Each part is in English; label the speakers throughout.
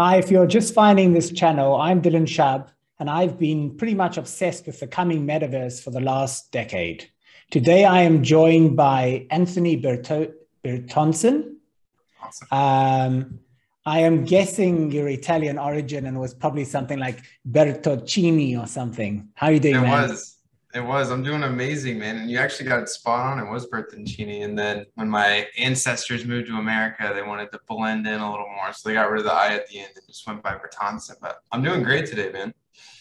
Speaker 1: Hi, if you're just finding this channel, I'm Dylan Shab, and I've been pretty much obsessed with the coming metaverse for the last decade. Today, I am joined by Anthony Berto- Bertoncin. Awesome. Um, I am guessing your Italian origin and was probably something like Bertoncini or something. How are you doing,
Speaker 2: it
Speaker 1: man?
Speaker 2: was. It was. I'm doing amazing, man. And you actually got it spot on. It was Bertoncini. And then when my ancestors moved to America, they wanted to blend in a little more. So they got rid of the I at the end and just went by Bertoncin. But I'm doing great today, man.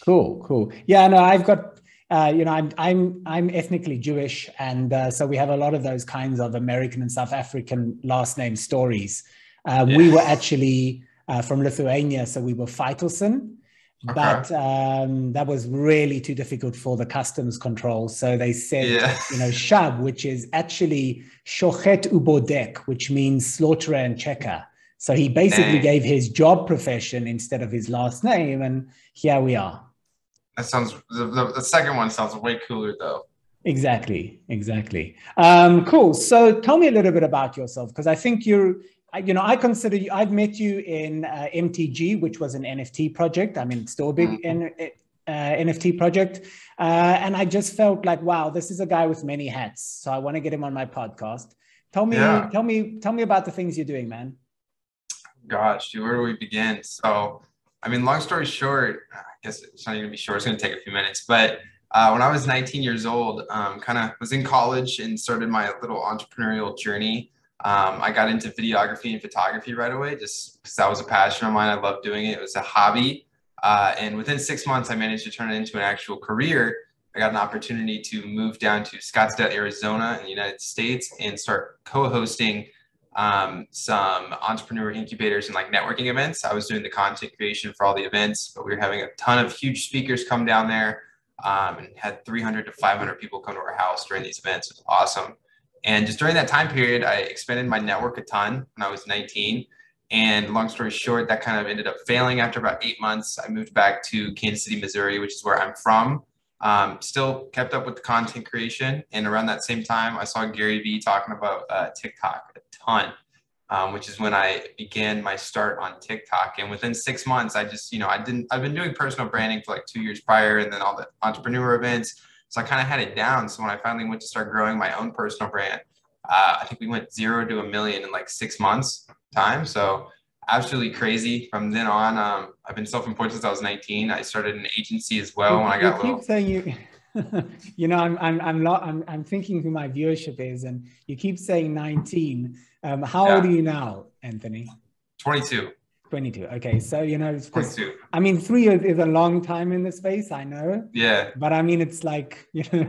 Speaker 1: Cool, cool. Yeah, no, I've got uh, you know, I'm I'm I'm ethnically Jewish, and uh, so we have a lot of those kinds of American and South African last name stories. Uh, yeah. We were actually uh, from Lithuania, so we were Feitelson, okay. but um, that was really too difficult for the customs control. So they said, yeah. you know, Shab, which is actually Shochet Ubodek, which means slaughterer and checker. So he basically Dang. gave his job profession instead of his last name, and here we are.
Speaker 2: That sounds the, the, the second one sounds way cooler though.
Speaker 1: Exactly, exactly. Um, cool. So tell me a little bit about yourself because I think you're you know, I consider you, I've met you in uh, MTG, which was an NFT project. I mean, it's still a big mm-hmm. N, uh, NFT project. Uh, and I just felt like, wow, this is a guy with many hats. So I want to get him on my podcast. Tell me, yeah. tell me, tell me about the things you're doing, man.
Speaker 2: Gosh, where do we begin? So, I mean, long story short, I guess it's not even going to be short. It's going to take a few minutes, but uh, when I was 19 years old, um, kind of was in college and started my little entrepreneurial journey. Um, I got into videography and photography right away, just because that was a passion of mine. I loved doing it. It was a hobby. Uh, and within six months, I managed to turn it into an actual career. I got an opportunity to move down to Scottsdale, Arizona in the United States and start co-hosting um, some entrepreneur incubators and like networking events. I was doing the content creation for all the events, but we were having a ton of huge speakers come down there um, and had 300 to 500 people come to our house during these events. It was awesome. And just during that time period, I expanded my network a ton when I was 19. And long story short, that kind of ended up failing after about eight months. I moved back to Kansas City, Missouri, which is where I'm from. Um, still kept up with the content creation. And around that same time, I saw Gary Vee talking about uh, TikTok a ton, um, which is when I began my start on TikTok. And within six months, I just, you know, I didn't, I've been doing personal branding for like two years prior and then all the entrepreneur events so I kind of had it down. So when I finally went to start growing my own personal brand, uh, I think we went zero to a million in like six months time. So absolutely crazy. From then on, um, I've been self-employed since I was 19. I started an agency as well
Speaker 1: you,
Speaker 2: when I got
Speaker 1: you
Speaker 2: little.
Speaker 1: saying you. you know, I'm I'm I'm, lo- I'm I'm thinking who my viewership is, and you keep saying 19. Um, how yeah. old are you now, Anthony?
Speaker 2: 22.
Speaker 1: 22. Okay. So, you know, I mean, three years is a long time in the space. I know.
Speaker 2: Yeah.
Speaker 1: But I mean, it's like, you know,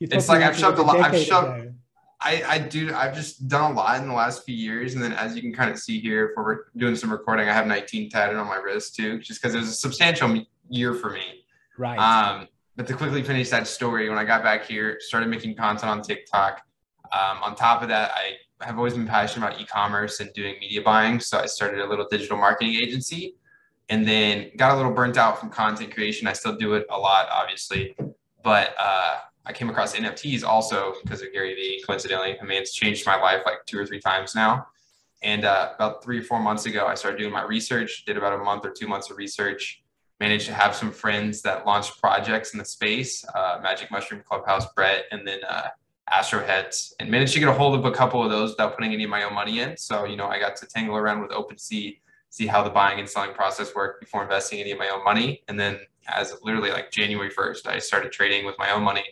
Speaker 2: it's like I've shoved a lot. I've shoved, I, I do. I've just done a lot in the last few years. And then as you can kind of see here, if we're doing some recording, I have 19 tatted on my wrist too, just because it was a substantial year for me.
Speaker 1: Right.
Speaker 2: Um, but to quickly finish that story, when I got back here, started making content on TikTok. Um, on top of that, I have always been passionate about e-commerce and doing media buying. So I started a little digital marketing agency and then got a little burnt out from content creation. I still do it a lot, obviously, but uh, I came across NFTs also because of Gary Vee, coincidentally. I mean, it's changed my life like two or three times now. And uh, about three or four months ago, I started doing my research, did about a month or two months of research, managed to have some friends that launched projects in the space, uh, Magic Mushroom Clubhouse, Brett, and then uh, Astroheads and managed to get a hold of a couple of those without putting any of my own money in. So, you know, I got to tangle around with OpenSea, see how the buying and selling process worked before investing any of my own money. And then as literally like January 1st, I started trading with my own money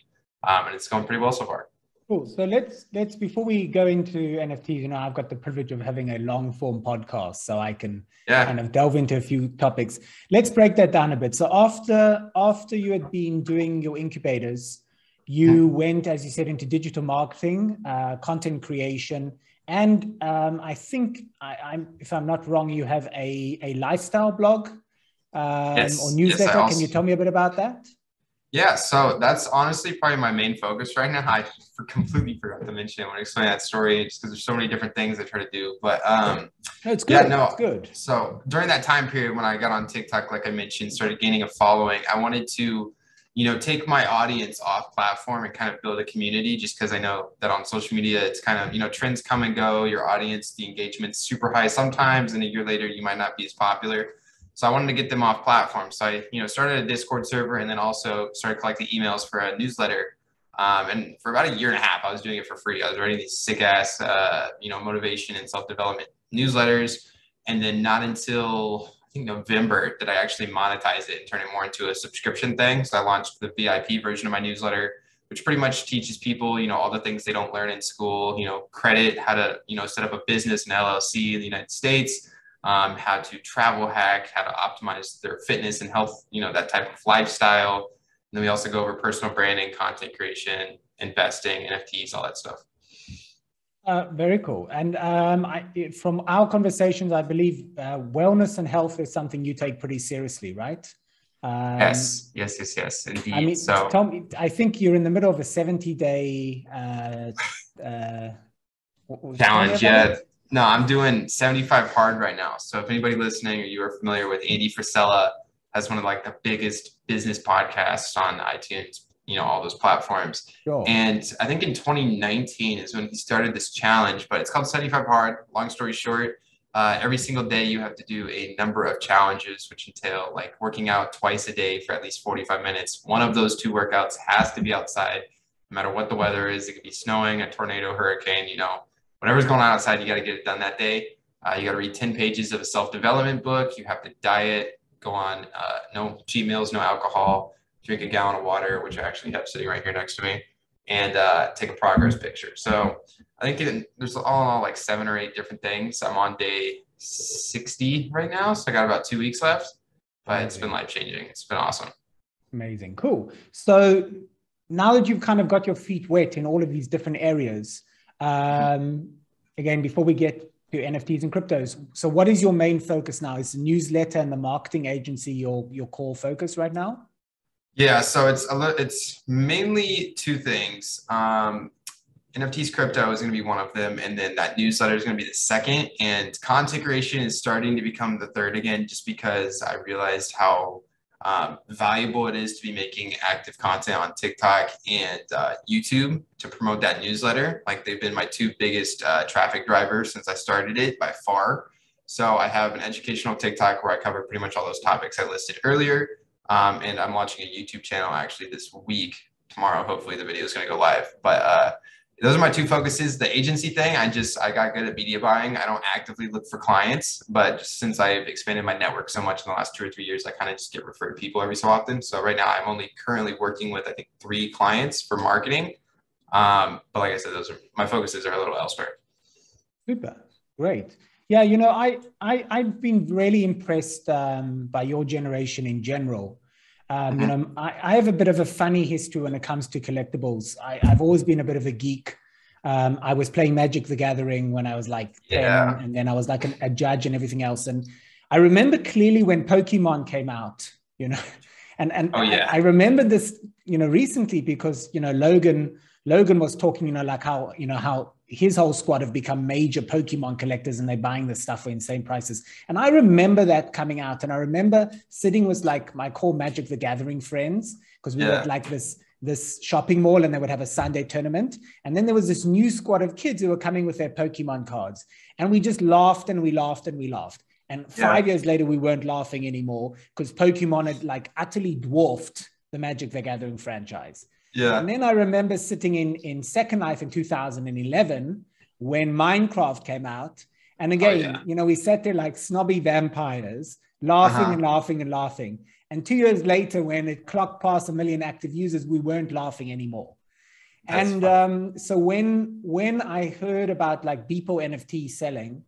Speaker 2: um, and it's going pretty well so far.
Speaker 1: Cool. So let's let's before we go into NFTs, you know, I've got the privilege of having a long form podcast, so I can yeah. kind of delve into a few topics. Let's break that down a bit. So after after you had been doing your incubators, you went, as you said, into digital marketing, uh, content creation, and um, I think I, am if I'm not wrong, you have a, a lifestyle blog um, yes. or newsletter. Yes, also, Can you tell me a bit about that?
Speaker 2: Yeah, so that's honestly probably my main focus right now. I completely forgot to mention it when I explained that story, just because there's so many different things I try to do. But um,
Speaker 1: no, it's good. Yeah, no, it's good.
Speaker 2: So during that time period when I got on TikTok, like I mentioned, started gaining a following, I wanted to you know, take my audience off platform and kind of build a community just because I know that on social media, it's kind of, you know, trends come and go. Your audience, the engagement's super high sometimes, and a year later, you might not be as popular. So I wanted to get them off platform. So I, you know, started a Discord server and then also started collecting emails for a newsletter. Um, and for about a year and a half, I was doing it for free. I was writing these sick ass, uh, you know, motivation and self development newsletters. And then not until think November did I actually monetize it and turn it more into a subscription thing. So I launched the VIP version of my newsletter, which pretty much teaches people, you know, all the things they don't learn in school, you know, credit, how to, you know, set up a business, an LLC in the United States, um, how to travel hack, how to optimize their fitness and health, you know, that type of lifestyle. And then we also go over personal branding, content creation, investing, NFTs, all that stuff.
Speaker 1: Uh, very cool. And um, I, from our conversations, I believe uh, wellness and health is something you take pretty seriously, right?
Speaker 2: Um, yes, yes, yes, yes, indeed. I
Speaker 1: mean, so, Tom, I think you're in the middle of a 70 day uh, uh
Speaker 2: challenge. Yeah. No, I'm doing 75 hard right now. So if anybody listening or you are familiar with Andy Frisella, has one of like the biggest business podcasts on iTunes you know all those platforms. Sure. and i think in 2019 is when he started this challenge but it's called 75 hard. Long story short uh, every single day you have to do a number of challenges which entail like working out twice a day for at least 45 minutes. One of those two workouts has to be outside. No matter what the weather is it could be snowing a tornado hurricane you know whatever's going on outside you got to get it done that day. Uh, you got to read 10 pages of a self-development book. You have to diet go on uh, no cheat meals no alcohol drink a gallon of water, which I actually have sitting right here next to me, and uh, take a progress picture. So I think it, there's all in all like seven or eight different things. I'm on day 60 right now, so I got about two weeks left, but it's been life changing. It's been awesome.
Speaker 1: Amazing, cool. So now that you've kind of got your feet wet in all of these different areas, um, again, before we get to NFTs and cryptos, so what is your main focus now? Is the newsletter and the marketing agency your your core focus right now?
Speaker 2: Yeah, so it's a li- it's mainly two things. Um, NFTs crypto is going to be one of them, and then that newsletter is going to be the second. And content creation is starting to become the third again, just because I realized how um, valuable it is to be making active content on TikTok and uh, YouTube to promote that newsletter. Like they've been my two biggest uh, traffic drivers since I started it by far. So I have an educational TikTok where I cover pretty much all those topics I listed earlier. Um, and I'm launching a YouTube channel actually this week. Tomorrow, hopefully, the video is going to go live. But uh, those are my two focuses. The agency thing, I just I got good at media buying. I don't actively look for clients, but since I've expanded my network so much in the last two or three years, I kind of just get referred to people every so often. So right now, I'm only currently working with I think three clients for marketing. Um, but like I said, those are my focuses are a little elsewhere.
Speaker 1: Super, great. Yeah, you know, I, I I've been really impressed um, by your generation in general. Um, you mm-hmm. know, I, I, have a bit of a funny history when it comes to collectibles. I, have always been a bit of a geek. Um, I was playing Magic the Gathering when I was like 10, yeah. and then I was like a, a judge and everything else. And I remember clearly when Pokemon came out, you know, and and oh, yeah. I, I remember this, you know, recently because you know Logan Logan was talking, you know, like how you know how his whole squad have become major Pokemon collectors and they're buying this stuff for insane prices. And I remember that coming out. And I remember sitting with like my core Magic the Gathering friends because we yeah. were like this this shopping mall and they would have a Sunday tournament. And then there was this new squad of kids who were coming with their Pokemon cards. And we just laughed and we laughed and we laughed. And five yeah. years later, we weren't laughing anymore because Pokemon had like utterly dwarfed the Magic the Gathering franchise.
Speaker 2: Yeah.
Speaker 1: And then I remember sitting in in Second Life in 2011 when Minecraft came out. And oh, again, oh, yeah. you know, we sat there like snobby vampires, laughing uh-huh. and laughing and laughing. And two years later, when it clocked past a million active users, we weren't laughing anymore. That's and um, so when when I heard about like Beeple NFT selling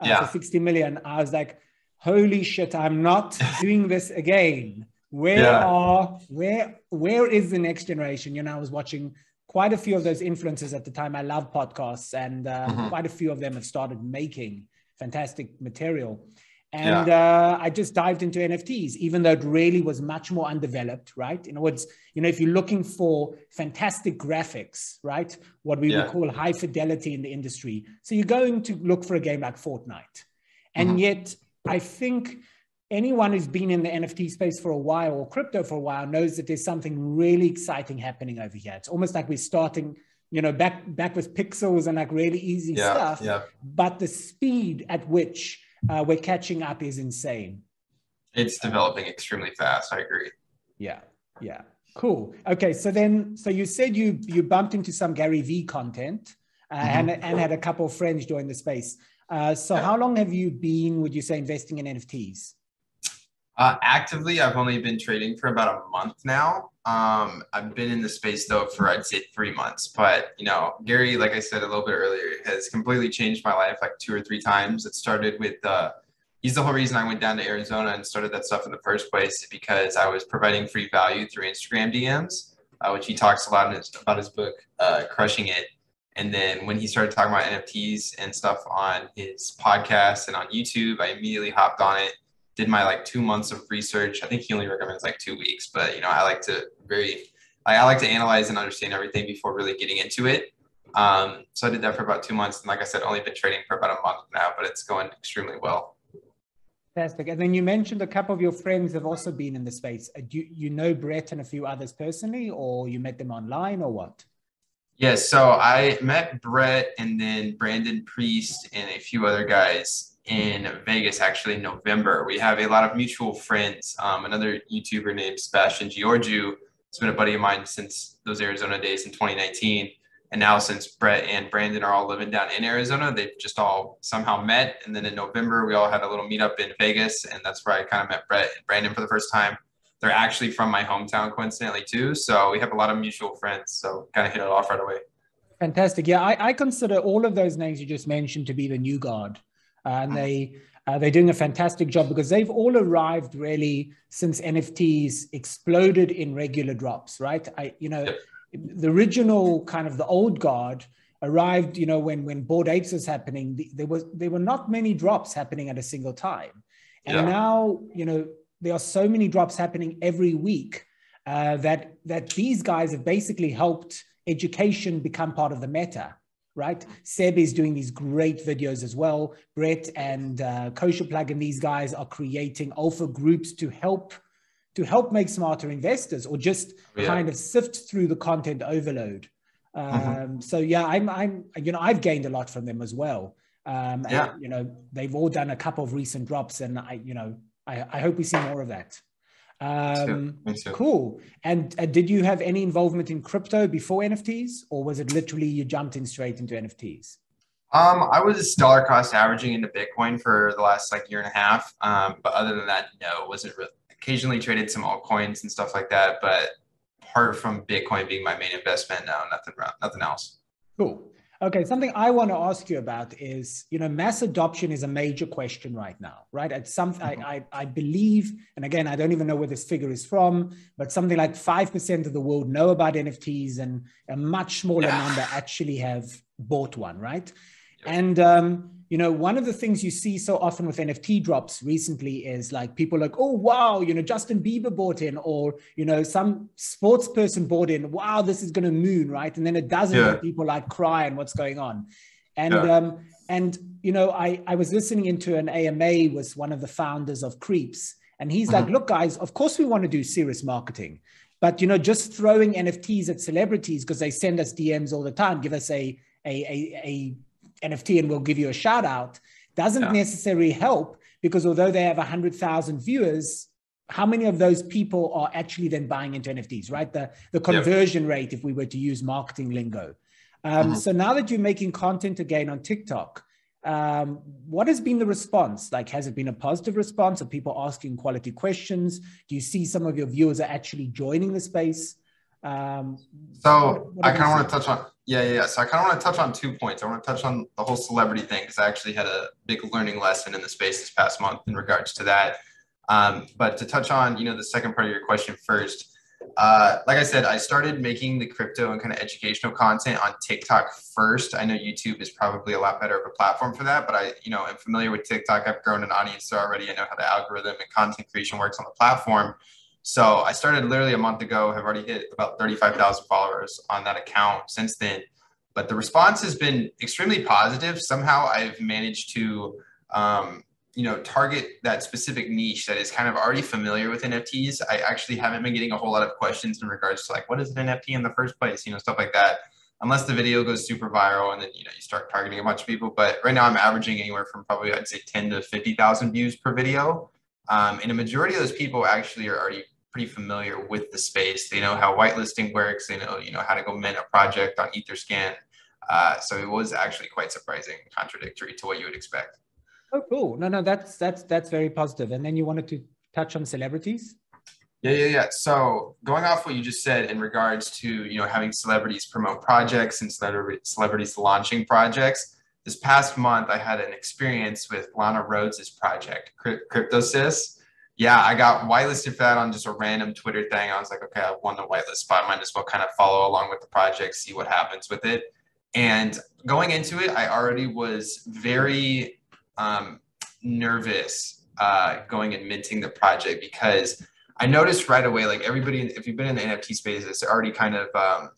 Speaker 1: uh, yeah. for 60 million, I was like, holy shit, I'm not doing this again where yeah. are where where is the next generation you know i was watching quite a few of those influencers at the time i love podcasts and uh, mm-hmm. quite a few of them have started making fantastic material and yeah. uh, i just dived into nfts even though it really was much more undeveloped right in other words you know if you're looking for fantastic graphics right what we yeah. would call high fidelity in the industry so you're going to look for a game like fortnite and mm-hmm. yet i think anyone who's been in the NFT space for a while or crypto for a while knows that there's something really exciting happening over here. It's almost like we're starting, you know, back back with pixels and like really easy
Speaker 2: yeah,
Speaker 1: stuff.
Speaker 2: Yeah.
Speaker 1: But the speed at which uh, we're catching up is insane.
Speaker 2: It's developing extremely fast. I agree.
Speaker 1: Yeah. Yeah. Cool. Okay. So then, so you said you you bumped into some Gary Vee content uh, mm-hmm. and and had a couple of friends join the space. Uh, so yeah. how long have you been, would you say, investing in NFTs?
Speaker 2: Uh, actively, I've only been trading for about a month now. Um, I've been in the space though for I'd say three months. But you know, Gary, like I said a little bit earlier, has completely changed my life like two or three times. It started with uh, he's the whole reason I went down to Arizona and started that stuff in the first place because I was providing free value through Instagram DMs, uh, which he talks a lot his, about his book, uh, Crushing It. And then when he started talking about NFTs and stuff on his podcast and on YouTube, I immediately hopped on it did my like two months of research. I think he only recommends like two weeks, but you know, I like to very, I, I like to analyze and understand everything before really getting into it. Um, so I did that for about two months, and like I said, only been trading for about a month now, but it's going extremely well.
Speaker 1: Fantastic. And then you mentioned a couple of your friends have also been in the space. Uh, do you, you know Brett and a few others personally, or you met them online, or what?
Speaker 2: Yes. Yeah, so I met Brett and then Brandon Priest and a few other guys in Vegas actually in November. We have a lot of mutual friends. Um, another YouTuber named Sebastian Ghiorghiu has been a buddy of mine since those Arizona days in 2019. And now, since Brett and Brandon are all living down in Arizona, they've just all somehow met. And then in November, we all had a little meetup in Vegas, and that's where I kind of met Brett and Brandon for the first time. They're actually from my hometown, coincidentally, too. So we have a lot of mutual friends. So kind of hit it off right away.
Speaker 1: Fantastic. Yeah, I, I consider all of those names you just mentioned to be the new guard and they uh, they're doing a fantastic job because they've all arrived really since NFTs exploded in regular drops, right? I you know the original kind of the old guard arrived, you know, when when Bored Apes was happening, the, there was there were not many drops happening at a single time, and yeah. now you know there are so many drops happening every week uh, that that these guys have basically helped education become part of the meta right? Seb is doing these great videos as well. Brett and uh, Kosher Plug and these guys are creating alpha groups to help to help make smarter investors or just yeah. kind of sift through the content overload. Mm-hmm. Um, mm-hmm. So yeah, I'm I'm you know I've gained a lot from them as well. Um, yeah. And, you know they've all done a couple of recent drops, and I you know I, I hope we see more of that. Um, cool. And uh, did you have any involvement in crypto before NFTs, or was it literally you jumped in straight into NFTs?
Speaker 2: Um, I was dollar cost averaging into Bitcoin for the last like year and a half. Um, but other than that, no, wasn't really. Occasionally traded some altcoins and stuff like that, but apart from Bitcoin being my main investment, no, nothing, nothing else.
Speaker 1: Cool. Okay, something I want to ask you about is, you know, mass adoption is a major question right now, right? At some, mm-hmm. I, I, I, believe, and again, I don't even know where this figure is from, but something like five percent of the world know about NFTs, and a much smaller yeah. number actually have bought one, right? And um, you know, one of the things you see so often with NFT drops recently is like people like, oh wow, you know, Justin Bieber bought in, or you know, some sports person bought in. Wow, this is going to moon, right? And then it doesn't. Yeah. people like cry and what's going on, and yeah. um, and you know, I I was listening into an AMA with one of the founders of Creepz, and he's mm-hmm. like, look, guys, of course we want to do serious marketing. But you know, just throwing NFTs at celebrities because they send us DMs all the time, give us a a, a, a NFT and we'll give you a shout out doesn't yeah. necessarily help because although they have 100,000 viewers, how many of those people are actually then buying into NFTs, right? The, the conversion yep. rate, if we were to use marketing lingo. Um, mm-hmm. So now that you're making content again on TikTok, um, what has been the response? Like, has it been a positive response? Are people asking quality questions? Do you see some of your viewers are actually joining the space? Um,
Speaker 2: so I kind of want to touch on yeah, yeah, yeah. So I kind of want to touch on two points. I want to touch on the whole celebrity thing because I actually had a big learning lesson in the space this past month in regards to that. Um, but to touch on you know the second part of your question first, uh, like I said, I started making the crypto and kind of educational content on TikTok first. I know YouTube is probably a lot better of a platform for that, but I, you know, am familiar with TikTok. I've grown an audience there already. I know how the algorithm and content creation works on the platform. So I started literally a month ago, have already hit about 35,000 followers on that account since then. But the response has been extremely positive. Somehow I've managed to um, you know, target that specific niche that is kind of already familiar with NFTs. I actually haven't been getting a whole lot of questions in regards to like, what is an NFT in the first place? You know, stuff like that. Unless the video goes super viral and then you know you start targeting a bunch of people. But right now I'm averaging anywhere from probably I'd say 10 to 50,000 views per video. Um, and a majority of those people actually are already pretty familiar with the space. They know how whitelisting works. They know, you know, how to go mint a project on Etherscan. Uh, so it was actually quite surprising, contradictory to what you would expect.
Speaker 1: Oh, cool. No, no, that's that's that's very positive. And then you wanted to touch on celebrities.
Speaker 2: Yeah, yeah, yeah. So going off what you just said in regards to you know having celebrities promote projects and celebrities launching projects, this past month I had an experience with Lana Rhoades' project, CryptoSis. Yeah, I got whitelisted for that on just a random Twitter thing. I was like, okay, I won the whitelist spot. Might as well kind of follow along with the project, see what happens with it. And going into it, I already was very um, nervous uh, going and minting the project because I noticed right away, like everybody, if you've been in the NFT space, it's already kind of, um,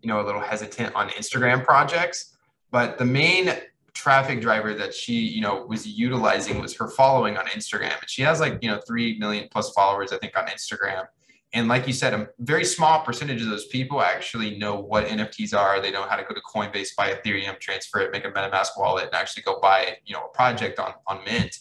Speaker 2: you know, a little hesitant on Instagram projects. But the main traffic driver that she, you know, was utilizing was her following on Instagram. And she has like, you know, 3 million plus followers, I think, on Instagram. And like you said, a very small percentage of those people actually know what NFTs are. They know how to go to Coinbase, buy Ethereum, transfer it, make a MetaMask wallet, and actually go buy, you know, a project on on Mint.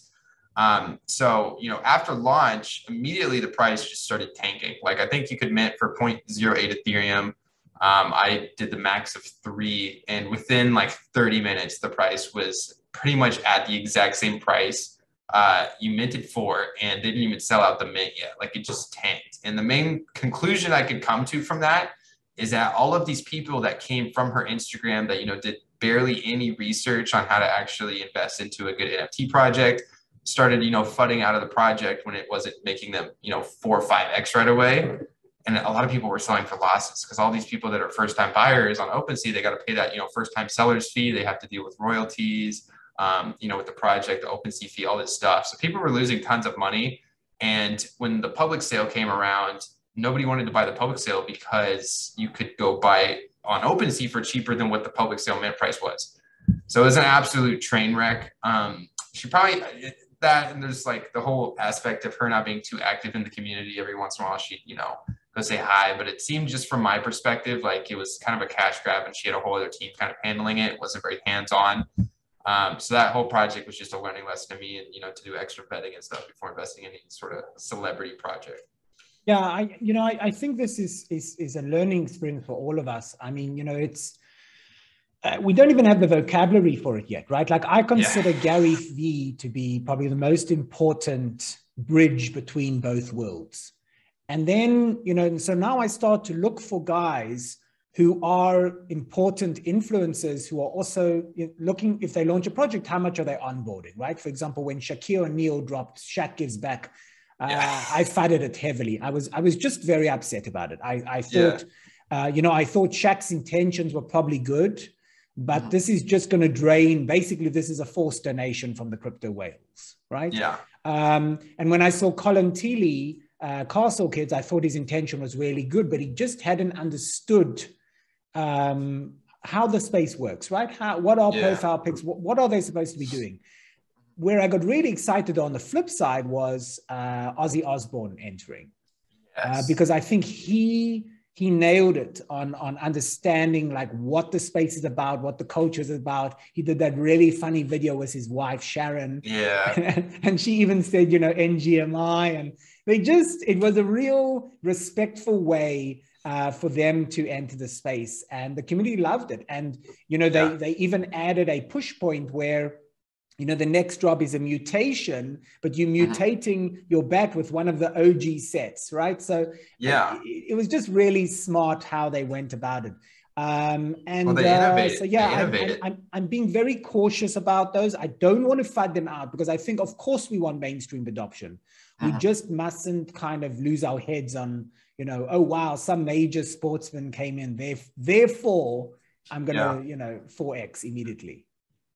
Speaker 2: Um, so, you know, after launch, immediately the price just started tanking. Like I think you could mint for 0.08 Ethereum. Um, I did the max of three, and within like 30 minutes, the price was pretty much at the exact same price uh, you minted for, and didn't even sell out the mint yet. Like it just tanked. And the main conclusion I could come to from that is that all of these people that came from her Instagram that you know did barely any research on how to actually invest into a good NFT project started, you know, fudding out of the project when it wasn't making them, you know, four or five X right away. And a lot of people were selling for losses because all these people that are first time buyers on OpenSea, they got to pay that, you know, first time seller's fee. They have to deal with royalties, um, you know, with the project, the OpenSea fee, all this stuff. So people were losing tons of money. And when the public sale came around, nobody wanted to buy the public sale because you could go buy on OpenSea for cheaper than what the public sale mint price was. So it was an absolute train wreck. Um, she probably that and there's like the whole aspect of her not being too active in the community every once in a while she'd you know go say hi but it seemed just from my perspective like it was kind of a cash grab and she had a whole other team kind of handling it, it wasn't very hands-on um, so that whole project was just a learning lesson to me and you know to do extra vetting and stuff before investing in any sort of celebrity project
Speaker 1: yeah i you know i, I think this is, is is a learning experience for all of us i mean you know it's uh, we don't even have the vocabulary for it yet, right? Like I consider yeah. Gary Vee to be probably the most important bridge between both worlds. And then, you know, so now I start to look for guys who are important influencers who are also looking if they launch a project, how much are they onboarding, right? For example, when Shaquille O'Neal dropped Shaq Gives Back, uh, yeah. I fatted it heavily. I was I was just very upset about it. I, I thought, yeah. uh, you know, I thought Shaq's intentions were probably good but mm. this is just going to drain basically this is a forced donation from the crypto whales right
Speaker 2: yeah
Speaker 1: um, and when i saw colin Tilley, uh, castle kids i thought his intention was really good but he just hadn't understood um, how the space works right? How what are yeah. profile pics? What, what, are they supposed to be doing? Where i got really excited on the flip side was uh, ozzy osbourne entering. Uh, yes. uh, because i think he he nailed it on on understanding like what the space is about what the culture is about. He did that really funny video with his wife sharon.
Speaker 2: Yeah.
Speaker 1: And, she even said you know ngmi and they just it was a real respectful way uh, for them to enter the space and the community loved it and you know they yeah. they even added a push point where you know the next drop is a mutation but you're mm-hmm. mutating mm-hmm. your bet with one of the og sets right so
Speaker 2: yeah
Speaker 1: it, it was just really smart how they went about it um, and well, uh, so yeah I'm, I'm, I'm, I'm, being very cautious about those i don't want to fud them out because i think of course we want mainstream adoption. We uh-huh. just mustn't kind of lose our heads on you know oh wow some major sportsman came in there therefore i'm gonna yeah. you know 4x immediately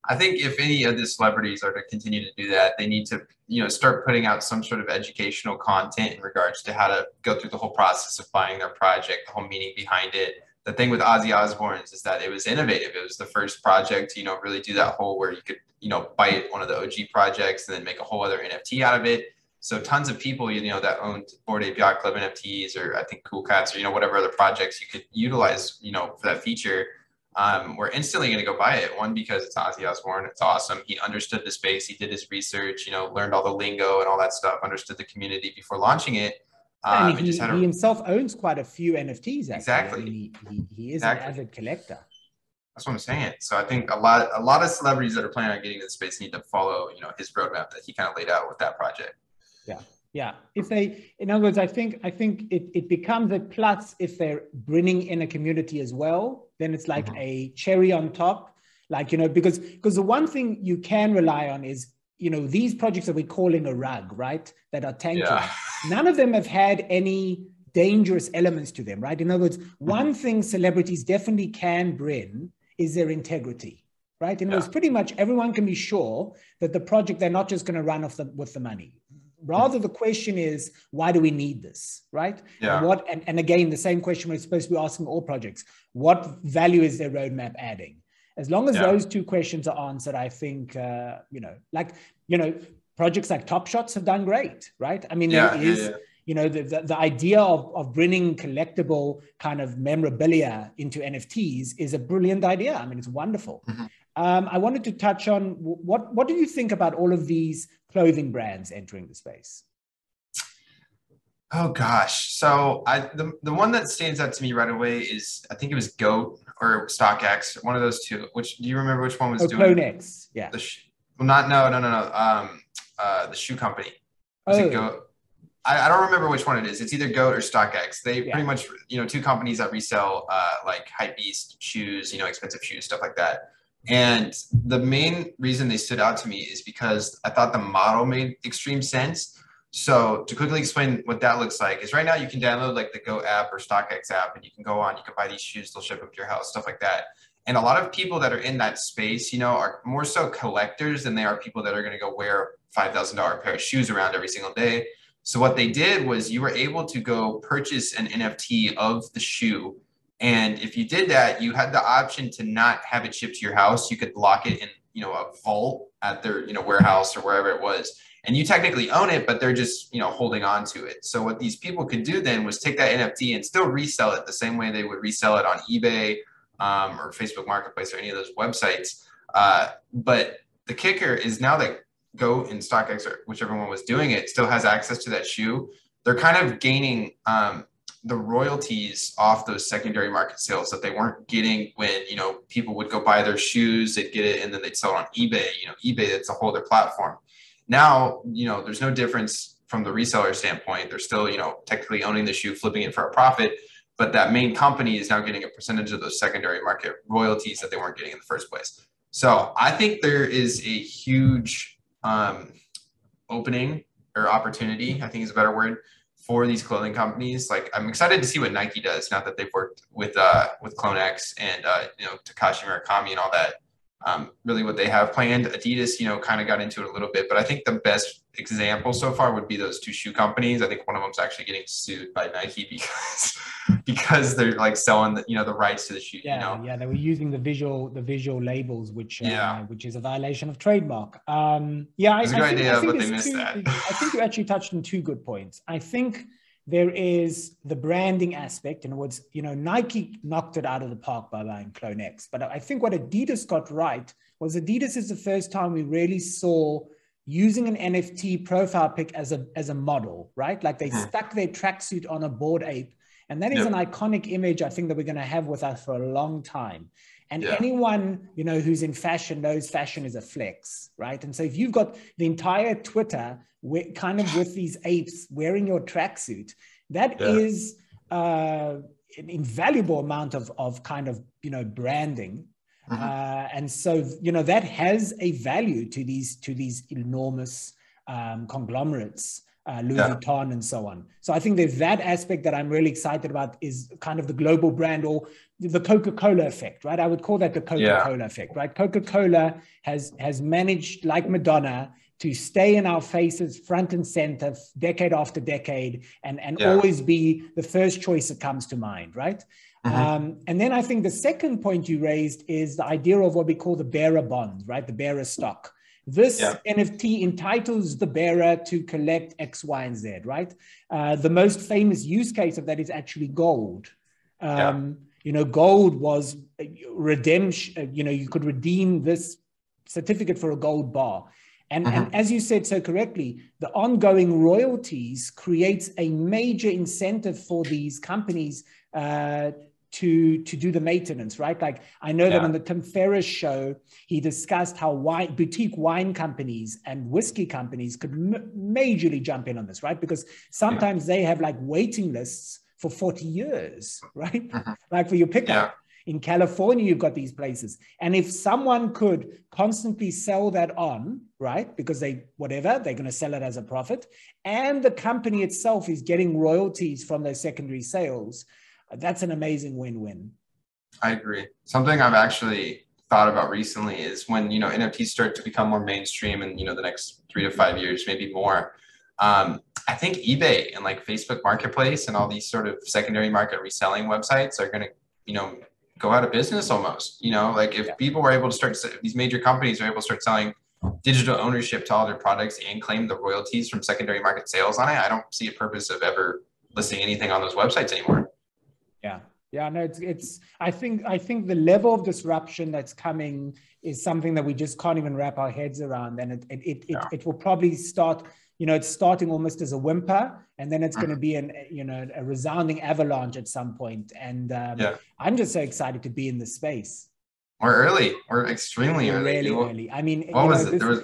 Speaker 2: I think if any of the celebrities are to continue to do that, they need to, you know, start putting out some sort of educational content in regards to how to go through the whole process of buying their project, the whole meaning behind it, the thing with Ozzy Osbourne's is that it was innovative. It was the first project to, you know, really do that whole where you could, you know, bite one of the OG projects and then make a whole other NFT out of it. So tons of people, you know, that owned Bored Ape Yacht Club NFTs or I think Cool Cats or, you know, whatever other projects you could utilize, you know, for that feature, um, we're instantly going to go buy it. One, because it's Ozzy Osbourne. It's awesome. He understood the space. He did his research, you know, learned all the lingo and all that stuff, understood the community before launching it.
Speaker 1: Um, and he, he, a, he, himself owns quite a few NFTs. Actually.
Speaker 2: Exactly.
Speaker 1: He, he, he, is exactly. an avid collector.
Speaker 2: That's what I'm saying. So I think a lot, a lot of celebrities that are planning on getting into the space need to follow, you know, his roadmap that he kind of laid out with that project.
Speaker 1: Yeah. Yeah. If they, in other words, I think, I think it, it becomes a plus if they're bringing in a community as well, then it's like mm-hmm. a cherry on top. Like, you know, because, because the one thing you can rely on is you know, these projects that we're calling a rug, right, that are tanking, yeah. none of them have had any dangerous elements to them, right? In other words, mm-hmm. one thing celebrities definitely can bring is their integrity, right? Other yeah. words, pretty much everyone can be sure that the project, they're not just going to run off the, with the money. Rather, the question is, why do we need this, right?
Speaker 2: Yeah.
Speaker 1: And what, and, and again, the same question we're supposed to be asking all projects. What value is their roadmap adding? As long as yeah. those two questions are answered, I think, uh, you know, like, you know, projects like Top Shots have done great, right? I mean, yeah, there is, yeah, you know, the, the, the, idea of, of bringing collectible kind of memorabilia into NFTs is a brilliant idea. I mean, it's wonderful. Mm-hmm. Um, I wanted to touch on what, what do you think about all of these clothing brands entering the space?
Speaker 2: Oh gosh. So I the, the one that stands out to me right away is I think it was Goat or StockX, one of those two. Which do you remember which one was
Speaker 1: oh,
Speaker 2: doing?
Speaker 1: CloneX. Yeah.
Speaker 2: The sh- well, not no no no no. Um, uh, the shoe company. Was oh. it Goat? I, I, don't remember which one it is. It's either Goat or StockX. They yeah. pretty much you know two companies that resell uh, like Hypebeast shoes, you know, expensive shoes, stuff like that. And the main reason they stood out to me is because I thought the model made extreme sense so to quickly explain what that looks like is right now you can download like the Go app or StockX app and you can go on, you can buy these shoes, they'll ship them to your house, stuff like that. And a lot of people that are in that space, you know, are more so collectors than they are people that are going to go wear $5,000 pair of shoes around every single day. So what they did was you were able to go purchase an NFT of the shoe. And if you did that, you had the option to not have it shipped to your house. You could lock it in, you know, a vault at their, you know, warehouse or wherever it was and you technically own it, but they're just you know holding on to it. So what these people could do then was take that NFT and still resell it the same way they would resell it on eBay um, or Facebook Marketplace or any of those websites. Uh, but the kicker is now that Goat and StockX or whichever one was doing it still has access to that shoe. They're kind of gaining um, the royalties off those secondary market sales that they weren't getting when you know people would go buy their shoes, they'd get it, and then they'd sell it on eBay. You know, eBay that's a whole other platform. Now, you know, there's no difference from the reseller standpoint. They're still, you know, technically owning the shoe, flipping it for a profit, but that main company is now getting a percentage of those secondary market royalties that they weren't getting in the first place. So I think there is a huge um, opening or opportunity, I think is a better word, for these clothing companies. Like I'm excited to see what Nike does now that they've worked with uh, with CloneX and uh, you know Takashi Murakami and all that um, really what they have planned. Adidas, you know, kind of got into it a little bit, but I think the best example so far would be those two shoe companies. I think one of them's actually getting sued by Nike because because they're like selling the you know the rights to the shoe.
Speaker 1: Yeah,
Speaker 2: you know?
Speaker 1: yeah, they were using the visual the visual labels, which uh, yeah. which is a violation of trademark. Um, yeah, I,
Speaker 2: a good
Speaker 1: I think,
Speaker 2: idea,
Speaker 1: I think
Speaker 2: but they missed
Speaker 1: two,
Speaker 2: that.
Speaker 1: I think you actually touched on two good points. I think there is the branding aspect. In words, you know, Nike knocked it out of the park by buying CloneX. But I think what Adidas got right was Adidas is the first time we really saw using an NFT profile pic as a as a model, right? Like they mm-hmm. stuck their tracksuit on a Bored Ape. And that is yep. an iconic image I think that we're going to have with us for a long time. And yeah. anyone, you know, who's in fashion knows fashion is a flex, right? And so if you've got the entire Twitter kind of with these apes wearing your tracksuit, that yeah. is uh, an invaluable amount of, of kind of, you know, branding Mm-hmm. Uh, and so, you know, that has a value to these to these enormous um, conglomerates, uh, Louis yeah. Vuitton and so on. So I think there's that aspect that I'm really excited about is kind of the global brand or the Coca-Cola effect, right? I would call that the Coca-Cola yeah. effect, right? Coca-Cola has has managed, like Madonna, to stay in our faces front and center decade after decade and, and yeah. always be the first choice that comes to mind, right? Mm-hmm. Um, and then I think the second point you raised is the idea of what we call the bearer bond, right? The bearer stock. This yeah. NFT entitles the bearer to collect X, Y, and Z, right? Uh, the most famous use case of that is actually gold. Um, yeah. You know, gold was redemption, you know, you could redeem this certificate for a gold bar. And, and mm-hmm. as you said so correctly, the ongoing royalties creates a major incentive for these companies uh, to to do the maintenance, right? Like I know yeah. that on the Tim Ferriss show, he discussed how wine, boutique wine companies and whiskey companies could m- majorly jump in on this, right? Because sometimes yeah. they have like waiting lists for 40 years, right? Mm-hmm. Like for your pickup. Yeah. In California, you've got these places. And if someone could constantly sell that on, right, because they, whatever, they're going to sell it as a profit, and the company itself is getting royalties from those secondary sales, that's an amazing win-win.
Speaker 2: I agree. Something I've actually thought about recently is when you know NFTs start to become more mainstream in you know the next three to five years, maybe more. Um, I think eBay and like Facebook Marketplace and all these sort of secondary market reselling websites are going to you know go out of business almost. You know, like if yeah. people were able to start these major companies are able to start selling digital ownership to all their products and claim the royalties from secondary market sales on it, I don't see a purpose of ever listing anything on those websites anymore.
Speaker 1: Yeah. Yeah, no, it's it's I think I think the level of disruption that's coming is something that we just can't even wrap our heads around. And it it it, yeah. it, it, will probably start, you know, it's starting almost as a whimper, and then it's mm-hmm. going to be an you know a resounding avalanche at some point. And um, yeah. I'm just so excited to be in this space.
Speaker 2: We're early. We're extremely early.
Speaker 1: Really early. I mean,
Speaker 2: what was know, it? This... There was.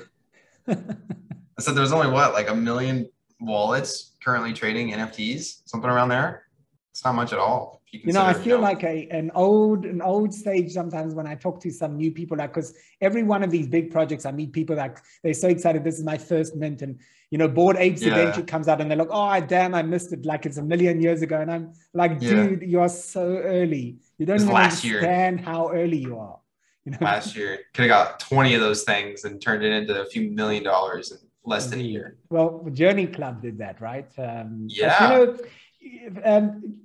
Speaker 2: I said there was only what like a million wallets currently trading NFTs, something around there. It's not much at all
Speaker 1: you, you know, I feel like a an old an old stage sometimes when I talk to some new people, like because every one of these big projects, I meet people like they're so excited. This is my first mint, and you know, Bored Apes yeah. Adventure comes out, and they're like, "Oh, damn, I missed it! Like it's a million years ago." And I'm like, "Dude, yeah. you are so early. You don't even understand year. how early you are."
Speaker 2: You know? Last year, could have got twenty of those things and turned it into a few million dollars in less than a year.
Speaker 1: Well, Journey Club did that, right? Um,
Speaker 2: yeah.
Speaker 1: you know, um,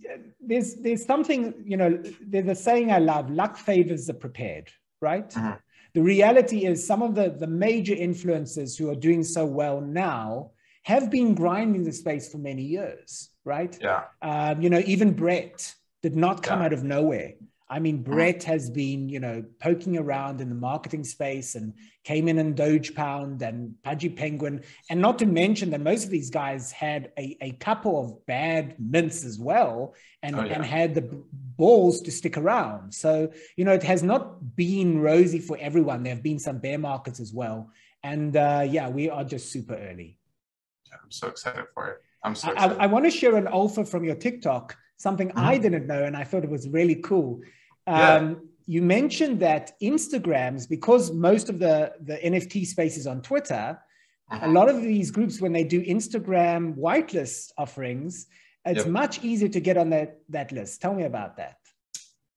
Speaker 1: there's there's something you know there's a saying I love: luck favors the prepared, right? Mm-hmm. The reality is some of the the major influencers who are doing so well now have been grinding the space for many years, right?
Speaker 2: Yeah.
Speaker 1: Um, you know, even Brett did not come yeah. out of nowhere. I mean. Brett has been, you know, poking around in the marketing space and came in and Doge Pound and Pudgy Penguin. And not to mention that most of these guys had a, a couple of bad mints as well and, oh, yeah. and had the balls to stick around. So, you know, it has not been rosy for everyone. There have been some bear markets as well. And uh, yeah, we are just super early.
Speaker 2: Yeah, I'm so excited for it. I'm so
Speaker 1: I, I, want to share an alpha from your TikTok something mm-hmm. I didn't know, and I thought it was really cool. Um, yeah. You mentioned that Instagrams, because most of the, the NFT space is on Twitter, a lot of these groups, when they do Instagram whitelist offerings, it's yep. much easier to get on that, that list. Tell me about that.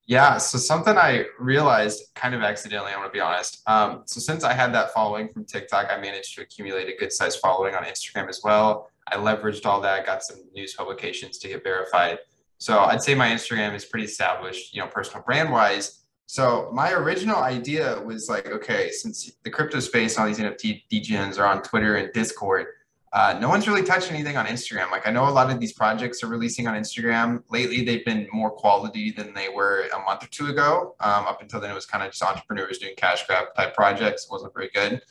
Speaker 2: Yeah, so something I realized kind of accidentally, I'm gonna be honest. Um, so since I had that following from TikTok, I managed to accumulate a good size following on Instagram as well. I leveraged all that, got some news publications to get verified. So I'd say my Instagram is pretty established, you know, personal brand wise. So my original idea was like, okay, since the crypto space all these NFT degens are on Twitter and Discord, uh, no one's really touched anything on Instagram. Like I know a lot of these projects are releasing on Instagram. Lately, they've been more quality than they were a month or two ago. Um, up until then, it was kind of just entrepreneurs doing cash grab type projects. It wasn't very good.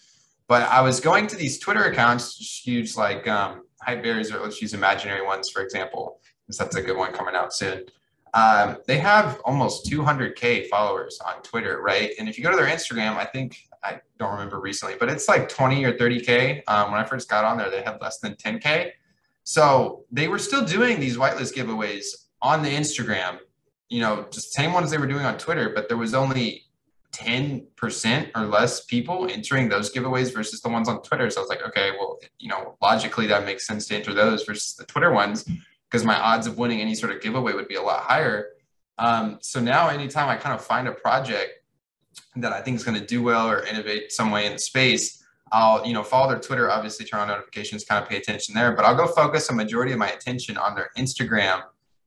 Speaker 2: But I was going to these Twitter accounts, use like um, Hype Bears or let's use imaginary ones, for example that's a good one coming out soon. Um, they have almost 200k followers on Twitter, right? And if you go to their Instagram, I think I don't remember recently, but it's like 20 or 30k. Um, when I first got on there, they had less than 10k. So they were still doing these whitelist giveaways on the Instagram, you know, just same ones they were doing on Twitter, but there was only 10% or less people entering those giveaways versus the ones on Twitter. So I was like, okay, well, you know, logically that makes sense to enter those versus the Twitter ones because my odds of winning any sort of giveaway would be a lot higher. Um, so now, anytime I kind of find a project that I think is going to do well or innovate some way in the space, I'll you know follow their Twitter, obviously turn on notifications, kind of pay attention there. But I'll go focus a majority of my attention on their Instagram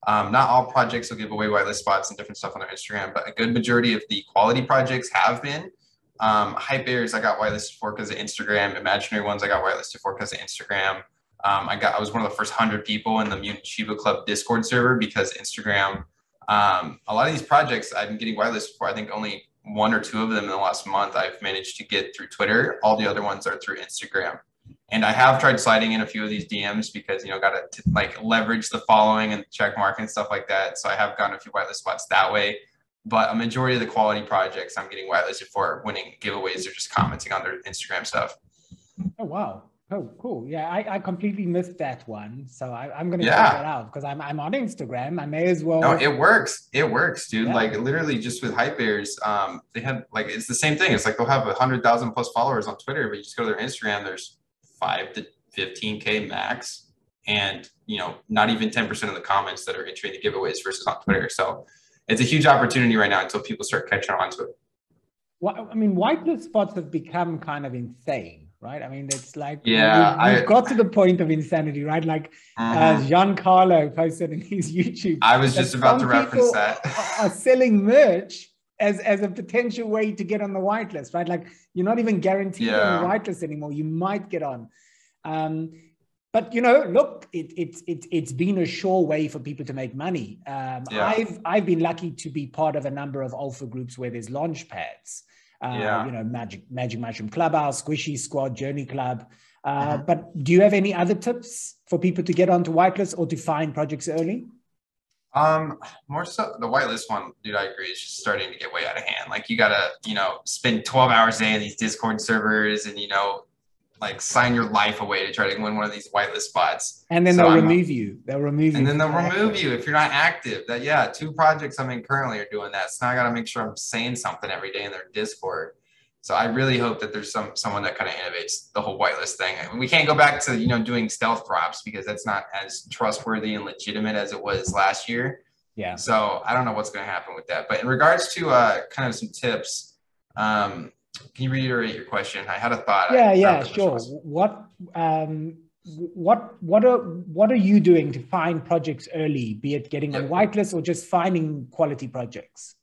Speaker 2: Um, not all projects will give away whitelist spots and different stuff on their Instagram, but a good majority of the quality projects have been. Um, hype bears I got whitelisted for because of Instagram. Imaginary ones I got whitelisted for because of Instagram. Um, I got I was one of the first hundred people in the Mutant Shiba Club Discord server because Instagram. Um, a lot of these projects I've been getting whitelisted for. I think only one or two of them in the last month I've managed to get through Twitter. All the other ones are through Instagram. And I have tried sliding in a few of these DMs because you know got to like leverage the following and check mark and stuff like that. So I have gotten a few whitelist spots that way. But a majority of the quality projects I'm getting whitelisted for winning giveaways or just commenting on their Instagram stuff.
Speaker 1: Oh wow. Oh, cool. Yeah, I, I completely missed that one. So I, am going to yeah. check that out because I'm, I'm on Instagram. I may as well.
Speaker 2: No, it works. It works, dude. Yeah. Like literally just with hype bears, um, they have like, it's the same thing. It's like they'll have a hundred thousand plus followers on Twitter, but you just go to their Instagram, there's five to 15K max. And, you know, not even 10% of the comments that are entering the giveaways versus on Twitter. So it's a huge opportunity right now until people start catching on to it.
Speaker 1: Well, I mean, whitelist spots have become kind of insane right? I mean, it's like
Speaker 2: yeah,
Speaker 1: we, have got to the point of insanity, right? Like mm-hmm. uh, Giancarlo posted in his YouTube.
Speaker 2: I was just about to reference that.
Speaker 1: are selling merch as as a potential way to get on the whitelist, right? Like you're not even guaranteed yeah. on the whitelist anymore. You might get on. Um, but you know, look, it, it, it, it's been a sure way for people to make money. Um, yeah. I've I've been lucky to be part of a number of alpha groups where there's launch pads uh, yeah. you know, Magic Magic Mushroom Clubhouse, Squishy Squad, Journey Club. Uh, mm-hmm. But do you have any other tips for people to get onto whitelist or to find projects early?
Speaker 2: Um, more so the whitelist one, dude. I agree. It's just starting to get way out of hand. Like you gotta, you know, spend 12 hours a day in these Discord servers and you know, like sign your life away to try to win one of these whitelist spots.
Speaker 1: And then so they'll I'm, remove you. They'll remove you.
Speaker 2: And then they'll remove you if you're not active. That yeah, two projects I'm in currently are doing that. So now I gotta make sure I'm saying something every day in their Discord. So I really hope that there's some someone that kind of innovates the whole whitelist thing. We can't go back to you know doing stealth drops because that's not as trustworthy and legitimate as it was last year.
Speaker 1: Yeah.
Speaker 2: So I don't know what's going to happen with that. But in regards to uh, kind of some tips, um, can you reiterate your question? I had a thought.
Speaker 1: Yeah, yeah, sure. What um, what what are what are you doing to find projects early, be it getting yep. on whitelist or just finding quality projects?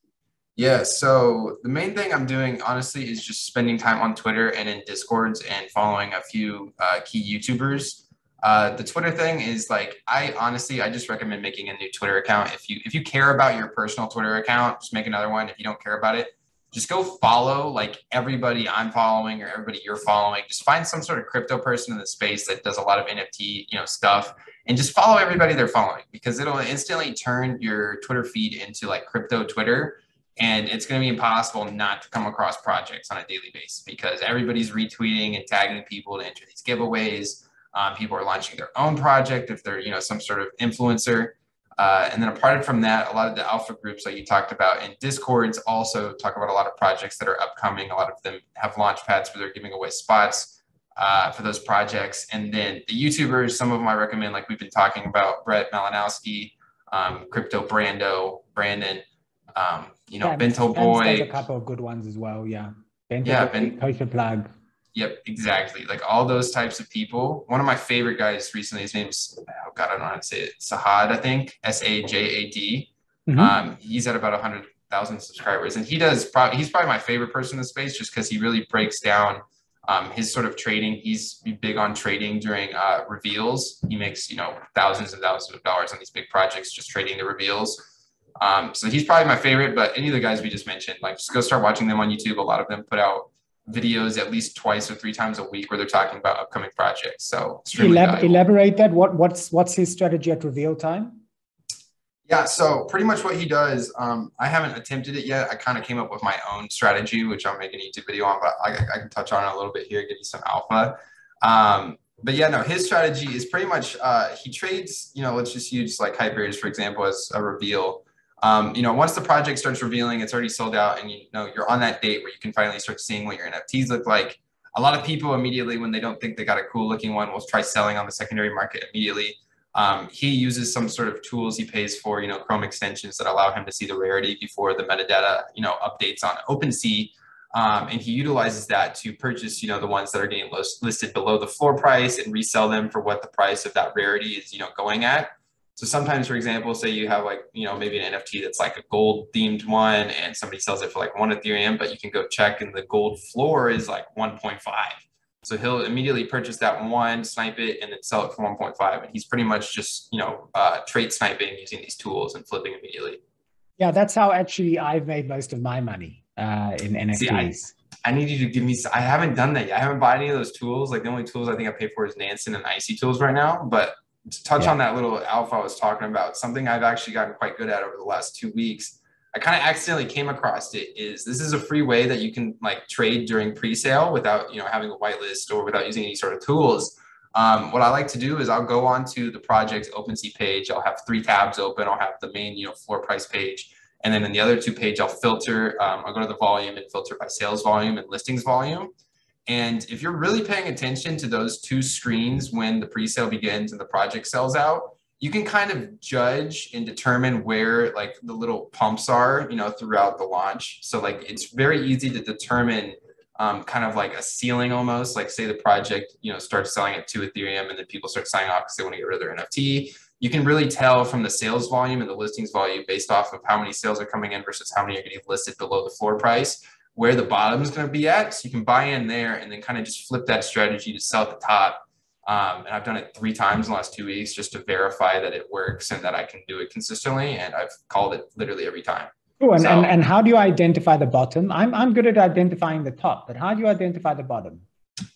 Speaker 2: Yeah, so the main thing I'm doing, honestly, is just spending time on Twitter and in Discords and following a few uh, key YouTubers. Uh, the Twitter thing is like, I honestly, I just recommend making a new Twitter account. If you if you care about your personal Twitter account, just make another one. If you don't care about it, just go follow like everybody I'm following or everybody you're following. Just find some sort of crypto person in the space that does a lot of NFT, you know, stuff, and just follow everybody they're following because it'll instantly turn your Twitter feed into like crypto Twitter. And it's going to be impossible not to come across projects on a daily basis because everybody's retweeting and tagging people to enter these giveaways. Um, people are launching their own project if they're, you know, some sort of influencer. Uh, and then apart from that, a lot of the alpha groups that you talked about in Discords also talk about a lot of projects that are upcoming. A lot of them have launch pads where they're giving away spots uh, for those projects. And then the YouTubers, some of them I recommend, like we've been talking about, Brett Malinowski, um, Crypto Brando, Brandon, um, you know, yeah, Bento Boy.
Speaker 1: There's a couple of good ones as well. Yeah. Bento yeah, ben- Kosher Plug.
Speaker 2: Yep, exactly. Like all those types of people. One of my favorite guys recently, his name's oh god, I don't know how to say it. Sahad, I think. S A J A D. Mm-hmm. Um, he's at about a hundred thousand subscribers, and he does. Pro- he's probably my favorite person in the space, just because he really breaks down um, his sort of trading. He's big on trading during uh, reveals. He makes you know thousands and thousands of dollars on these big projects just trading the reveals. Um, so he's probably my favorite. But any of the guys we just mentioned, like just go start watching them on YouTube. A lot of them put out videos at least twice or three times a week where they're talking about upcoming projects. So
Speaker 1: Elab- elaborate that. What what's what's his strategy at reveal time?
Speaker 2: Yeah, so pretty much what he does, um, I haven't attempted it yet. I kind of came up with my own strategy, which I'll make an YouTube video on, but I, I can touch on it a little bit here, give you some alpha. Um, but yeah, no, his strategy is pretty much uh, he trades, you know, let's just use like Hyperion, for example, as a reveal um, you know, once the project starts revealing, it's already sold out, and you know you're on that date where you can finally start seeing what your NFTs look like. A lot of people immediately, when they don't think they got a cool looking one, will try selling on the secondary market immediately. Um, he uses some sort of tools he pays for, you know, Chrome extensions that allow him to see the rarity before the metadata, you know, updates on OpenSea. Um, and he utilizes that to purchase, you know, the ones that are getting listed below the floor price and resell them for what the price of that rarity is, you know, going at. So sometimes, for example, say you have like, you know, maybe an NFT that's like a gold themed one and somebody sells it for like one Ethereum, but you can go check and the gold floor is like 1.5. So he'll immediately purchase that one, snipe it, and then sell it for 1.5. And he's pretty much just, you know, uh, trade sniping using these tools and flipping immediately.
Speaker 1: Yeah, that's how actually I've made most of my money uh, in NFTs. See,
Speaker 2: I, I, need you to give me. I haven't done that yet. I haven't bought any of those tools. Like the only tools I think I pay for is Nansen and Icy tools right now. But to touch yeah. on that little alpha I was talking about, something I've actually gotten quite good at over the last two weeks. I kind of accidentally came across it. Is this is a free way that you can like trade during pre-sale without you know having a whitelist or without using any sort of tools. Um, what I like to do is I'll go on to the project's OpenSea page. I'll have three tabs open. I'll have the main, you know, floor price page. And then in the other two page, I'll filter, um, I'll go to the volume and filter by sales volume and listings volume. And if you're really paying attention to those two screens when the pre-sale begins and the project sells out, you can kind of judge and determine where like the little pumps are, you know, throughout the launch. So like it's very easy to determine um, kind of like a ceiling almost. Like say the project, you know, starts selling at two Ethereum and then people start signing off because they want to get rid of their NFT. You can really tell from the sales volume and the listings volume based off of how many sales are coming in versus how many are getting listed below the floor price, where the bottom is going to be at. So you can buy in there and then kind of just flip that strategy to sell at the top. Um, and I've done it three times in the last two weeks just to verify that it works and that I can do it consistently. And I've called it literally every time.
Speaker 1: Oh, and, so, and, and how do you identify the bottom? I'm, I'm good at identifying the top, but how do you identify the bottom?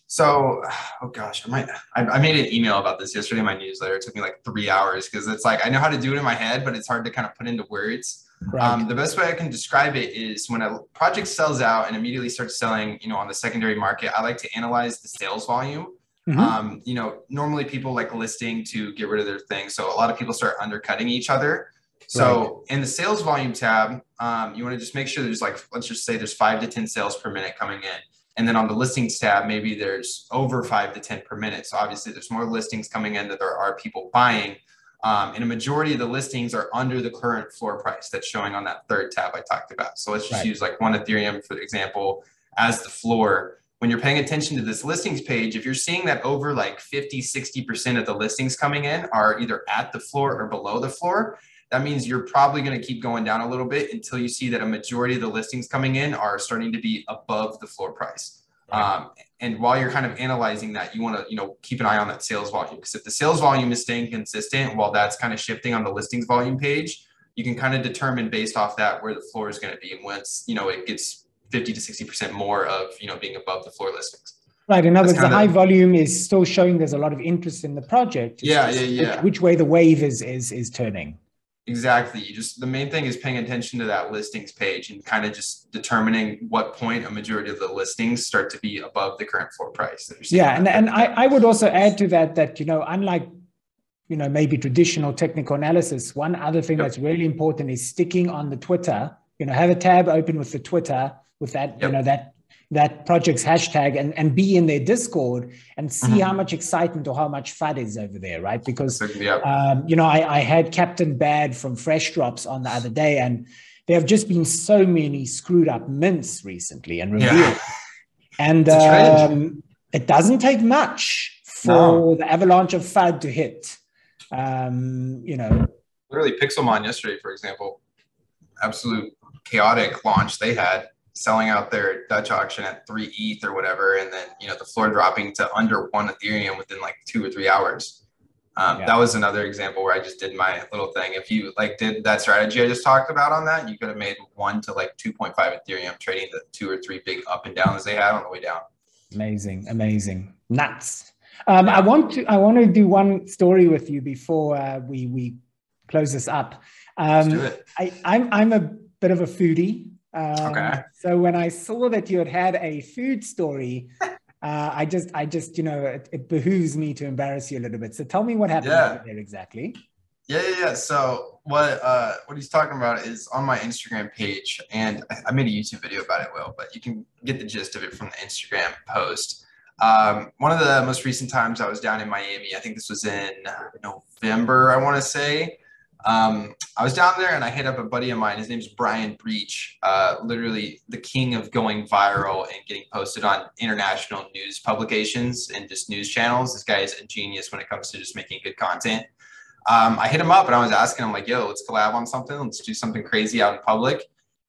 Speaker 2: So, oh gosh, I might, I, I made an email about this yesterday in my newsletter. It took me like three hours because it's like, I know how to do it in my head, but it's hard to kind of put into words. Right. Um, the best way I can describe it is when a project sells out and immediately starts selling, you know, on the secondary market, I like to analyze the sales volume. Mm-hmm. Um, you know, normally people like listing to get rid of their thing. So a lot of people start undercutting each other. So right. in the sales volume tab, um, you want to just make sure there's like, let's just say there's five to 10 sales per minute coming in. And then on the listings tab, maybe there's over five to 10 per minute. So obviously there's more listings coming in that there are people buying. Um, and a majority of the listings are under the current floor price that's showing on that third tab I talked about. So let's just right. use like one Ethereum, for example, as the floor. When you're paying attention to this listings page, if you're seeing that over like 50, 60% of the listings coming in are either at the floor or below the floor, that means you're probably going to keep going down a little bit until you see that a majority of the listings coming in are starting to be above the floor price. Um, and while you're kind of analyzing that, you want to, you know, keep an eye on that sales volume because if the sales volume is staying consistent while that's kind of shifting on the listings volume page, you can kind of determine based off that where the floor is going to be. And once, you know, it gets 50 to 60% more of, you know, being above the floor listings.
Speaker 1: Right. In other words, the high volume is still showing there's a lot of interest in the project.
Speaker 2: It's yeah, yeah, yeah.
Speaker 1: Which, which way the wave is is is turning.
Speaker 2: Exactly. You just the main thing is paying attention to that listings page and kind of just determining what point a majority of the listings start to be above the current floor price.
Speaker 1: Yeah, and, and I, I would also add to that that you know unlike you know maybe traditional technical analysis, one other thing yep. that's really important is sticking on the Twitter. You know, have a tab open with the Twitter with that yep. you know that that project's hashtag and, and be in their Discord and see mm-hmm. how much excitement or how much fun is over there, right? Because, um, you know, I, I had Captain Bad from Fresh Drops on the other day, and there have just been so many screwed up mints recently and revealed. Yeah. And um, it doesn't take much for no. the avalanche of FUD to hit. Um, you know,
Speaker 2: literally Pixelmon yesterday, for example, absolute chaotic launch they had selling out their Dutch auction at three ETH or whatever, and then you know the floor dropping to under one Ethereum within like two or three hours. Um, yeah. That was another example where I just did my little thing. If you like did that strategy I just talked about on that, you could have made one to like 2.5 Ethereum trading the two or three big up and downs they had on the way down.
Speaker 1: Amazing, amazing, nuts. Um, I want to I want to do one story with you before uh, we we close this up. Um, I, I'm I'm a bit of a foodie. Um, okay. So when I saw that you had had a food story, uh, I just, I just, you know, it, it, behooves me to embarrass you a little bit. So tell me what happened yeah. there exactly.
Speaker 2: Yeah, yeah, yeah. So what uh, what he's talking about is on my Instagram page, and I, I made a YouTube video about it, Will, but you can get the gist of it from the Instagram post. Um, one of the most recent times I was down in Miami, I think this was in November, I want to say. Um, I was down there and I hit up a buddy of mine. His name's Brian Breach, uh, literally the king of going viral and getting posted on international news publications and just news channels. This guy is a genius when it comes to just making good content. um, I hit him up and I was asking him like, yo, let's collab on something. Let's do something crazy out in public.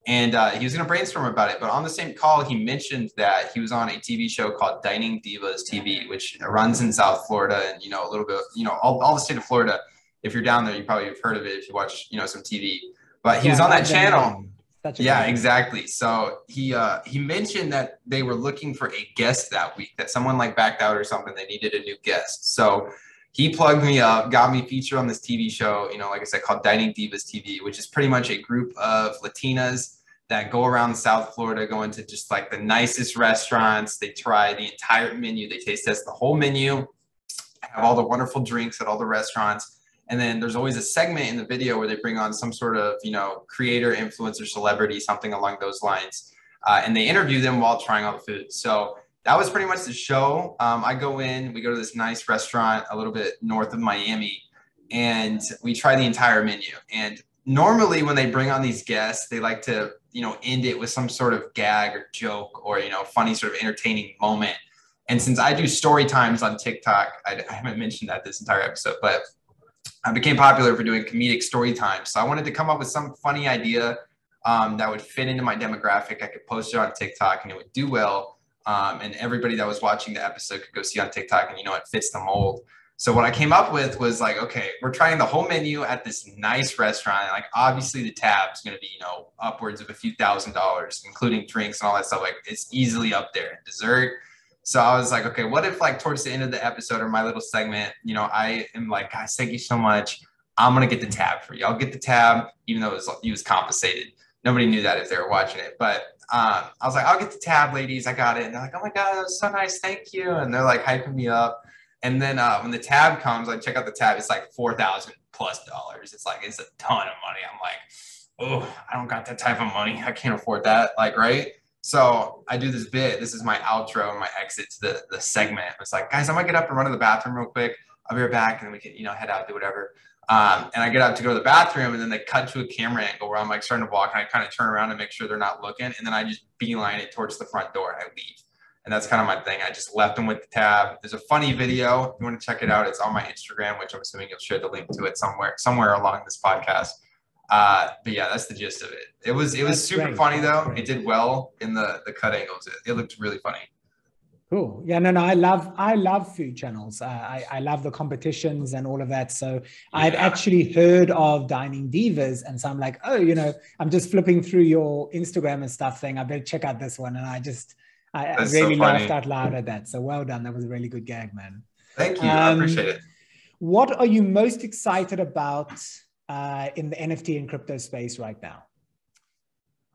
Speaker 2: And uh, he was going to brainstorm about it. But on the same call, he mentioned that he was on a TV show called Dining Divas TV, which runs in South Florida and, you know, a little bit, you know, all, all the state of Florida. If you're down there, you probably have heard of it if you watch, you know, some TV. But he yeah, was on that channel. yeah, exactly. So he uh, he mentioned that they were looking for a guest that week, that someone like backed out or something. They needed a new guest. So he plugged me up, got me featured on this TV show, you know, like I said, called Dining Divas TV, which is pretty much a group of Latinas that go around South Florida, go into just like the nicest restaurants. They try the entire menu, they taste test the whole menu, have all the wonderful drinks at all the restaurants. And then there's always a segment in the video where they bring on some sort of, you know, creator, influencer, celebrity, something along those lines. Uh, and they interview them while trying all the food. So that was pretty much the show. Um, I go in, we go to this nice restaurant a little bit north of Miami, and we try the entire menu. And normally, when they bring on these guests, they like to, you know, end it with some sort of gag or joke or, you know, funny sort of entertaining moment. And since I do story times on TikTok, I, I haven't mentioned that this entire episode, but I became popular for doing comedic story time. So I wanted to come up with some funny idea um, that would fit into my demographic. I could post it on TikTok and it would do well um, and everybody that was watching the episode could go see on TikTok, and you know it fits the mold. So what I came up with was like, okay, we're trying the whole menu at this nice restaurant. Like obviously the tab is going to be, you know, upwards of a few thousand dollars, including drinks and all that stuff. Like it's easily up there. Dessert. So I was like, okay, what if like towards the end of the episode or my little segment, you know, I am like, guys, thank you so much. I'm gonna get the tab for you. I'll get the tab, even though it was, it was compensated. Nobody knew that if they were watching it, but um, I was like, I'll get the tab, ladies. I got it. And they're like, oh my God, that was so nice. Thank you. And they're like hyping me up. And then uh, when the tab comes, I check out the tab. It's like 4000 plus dollars. It's like, it's a ton of money. I'm like, oh, I don't got that type of money. I can't afford that. Like, right. So I do this bit. This is my outro and my exit to the, the segment. It's like, guys, I'm gonna get up and run to the bathroom real quick. I'll be right back. And we can, you know, head out, do whatever. Um, and I get up to go to the bathroom, and then they cut to a camera angle where I'm like starting to walk, and I kind of turn around and make sure they're not looking, and then I just beeline it towards the front door and I leave. And that's kind of my thing. I just left them with the tab. There's a funny video. If you want to check it out, it's on my Instagram, which I'm assuming you'll share the link to it somewhere somewhere along this podcast. Uh, but yeah, that's the gist of it. It was it was that's super great. funny though. It did well in the the cut angles. It, it looked really funny.
Speaker 1: Cool. Yeah, no, no, I love, I love food channels. Uh, I, I love the competitions and all of that. So yeah. I've actually heard of Dining Divas, and so I'm like, oh, you know, I'm just flipping through your Instagram and stuff, saying I better check out this one, and I just, I, I really so laughed out loud at that. So well done. That was a really good gag, man.
Speaker 2: Thank you. Um, I appreciate it.
Speaker 1: What are you most excited about uh, in the NFT and crypto space right now?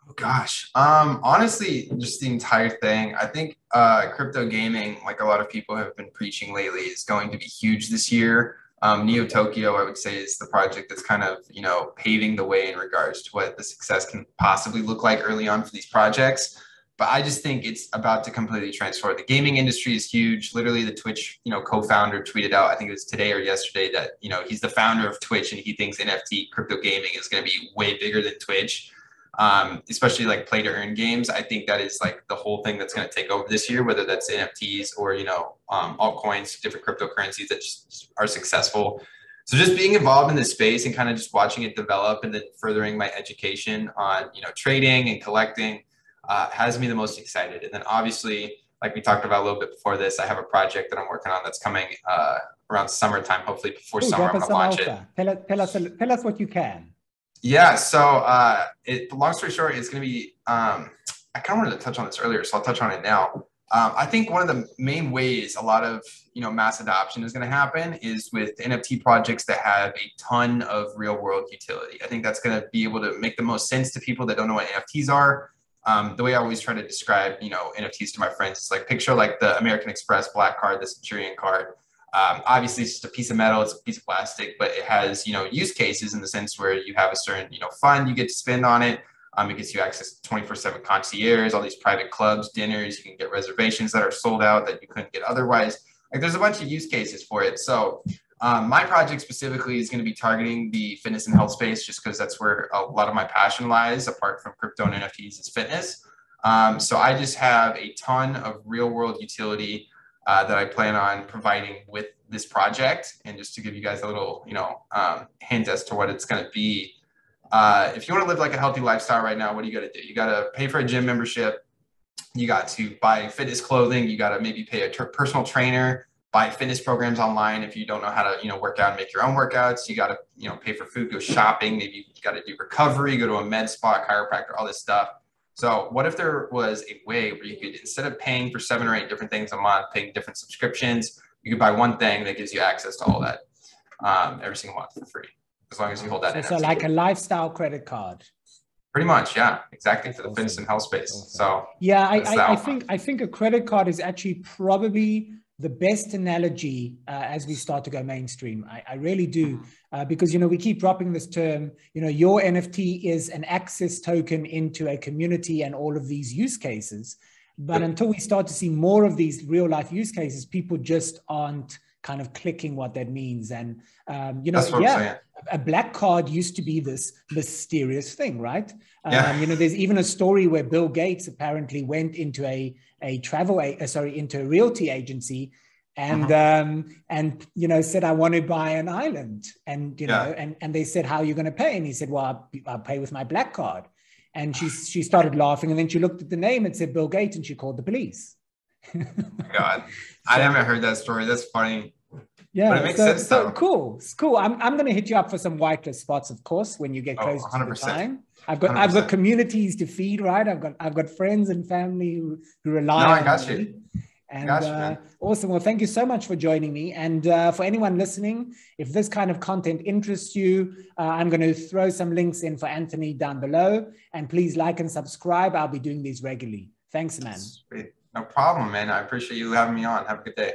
Speaker 2: Oh, gosh, um, honestly, just the entire thing. I think uh, crypto gaming, like a lot of people have been preaching lately, is going to be huge this year. Um, Neo Tokyo, I would say, is the project that's kind of you know paving the way in regards to what the success can possibly look like early on for these projects. But I just think it's about to completely transform. The gaming industry is huge. Literally, the Twitch you know co-founder tweeted out, I think it was today or yesterday, that you know he's the founder of Twitch and he thinks NFT crypto gaming is going to be way bigger than Twitch um, especially like play to earn games. I think that is like the whole thing that's going to take over this year, whether that's NFTs or, you know, um, altcoins, different cryptocurrencies that just are successful. So just being involved in this space and kind of just watching it develop and then furthering my education on, you know, trading and collecting uh, has me the most excited. And then obviously, like we talked about a little bit before this, I have a project that I'm working on that's coming uh, around summertime, hopefully before Ooh, summer. I'm going to launch
Speaker 1: it. Tell us, tell us, tell us what you can.
Speaker 2: Yeah. So, uh, it, long story short, it's going to be. Um, I kind of wanted to touch on this earlier, so I'll touch on it now. Um, I think one of the main ways a lot of you know mass adoption is going to happen is with NFT projects that have a ton of real world utility. I think that's going to be able to make the most sense to people that don't know what NFTs are. Um, the way I always try to describe you know NFTs to my friends is like picture like the American Express black card, the Centurion card. Um, obviously, it's just a piece of metal, it's a piece of plastic, but it has you know use cases in the sense where you have a certain you know fund you get to spend on it. Um, it gives you access to 24/7 concierge, all these private clubs, dinners. You can get reservations that are sold out that you couldn't get otherwise. Like there's a bunch of use cases for it. So um, my project specifically is going to be targeting the fitness and health space, just because that's where a lot of my passion lies. Apart from crypto and NFTs, is fitness. Um, so I just have a ton of real world utility uh, that I plan on providing with this project. And just to give you guys a little, you know, um, hint as to what it's going to be. Uh, if you want to live like a healthy lifestyle right now, what do you got to do? You got to pay for a gym membership. You got to buy fitness clothing. You got to maybe pay a ter- personal trainer, buy fitness programs online. If you don't know how to, you know, work out and make your own workouts, you got to, you know, pay for food, go shopping. Maybe you got to do recovery, go to a med spa, chiropractor, all this stuff. So what if there was a way where you could, instead of paying for seven or eight different things a month, paying different subscriptions, you could buy one thing that gives you access to all that um, every single month for free, as long as you hold that.
Speaker 1: So, so like a lifestyle credit card.
Speaker 2: Pretty much, yeah, exactly for the awesome. fitness and health space. Awesome. So
Speaker 1: yeah, I, I, I think I think a credit card is actually probably the best analogy uh, as we start to go mainstream. I, I really do, mm-hmm. uh, because you know we keep dropping this term. You know, your NFT is an access token into a community and all of these use cases. But until we start to see more of these real life use cases, people just aren't kind of clicking what that means. And um, you know, yeah, a black card used to be this mysterious thing, right? Yeah. Um, you know, there's even a story where Bill Gates apparently went into a a travel, a, uh, sorry, into a realty agency, and uh-huh. um, and you know said I want to buy an island, and you yeah. know, and and they said how are you going to pay, and he said, well, I'll, I'll pay with my black card, and she she started laughing, and then she looked at the name and said Bill Gates, and she called the police.
Speaker 2: God, I haven't heard that story. That's funny.
Speaker 1: Yeah, but it makes so, sense so cool. It's cool. I'm, I'm going to hit you up for some whitelist spots, of course, when you get close oh, to the time. I've got i have got communities to feed, right? I've got I've got friends and family who, who rely no,
Speaker 2: on I got me. you.
Speaker 1: And you, uh, awesome. Well, thank you so much for joining me. And uh, for anyone listening, if this kind of content interests you, uh, I'm going to throw some links in for Anthony down below. And please like and subscribe. I'll be doing these regularly. Thanks, man.
Speaker 2: Sweet. No problem, man. I appreciate you having me on. Have a good day.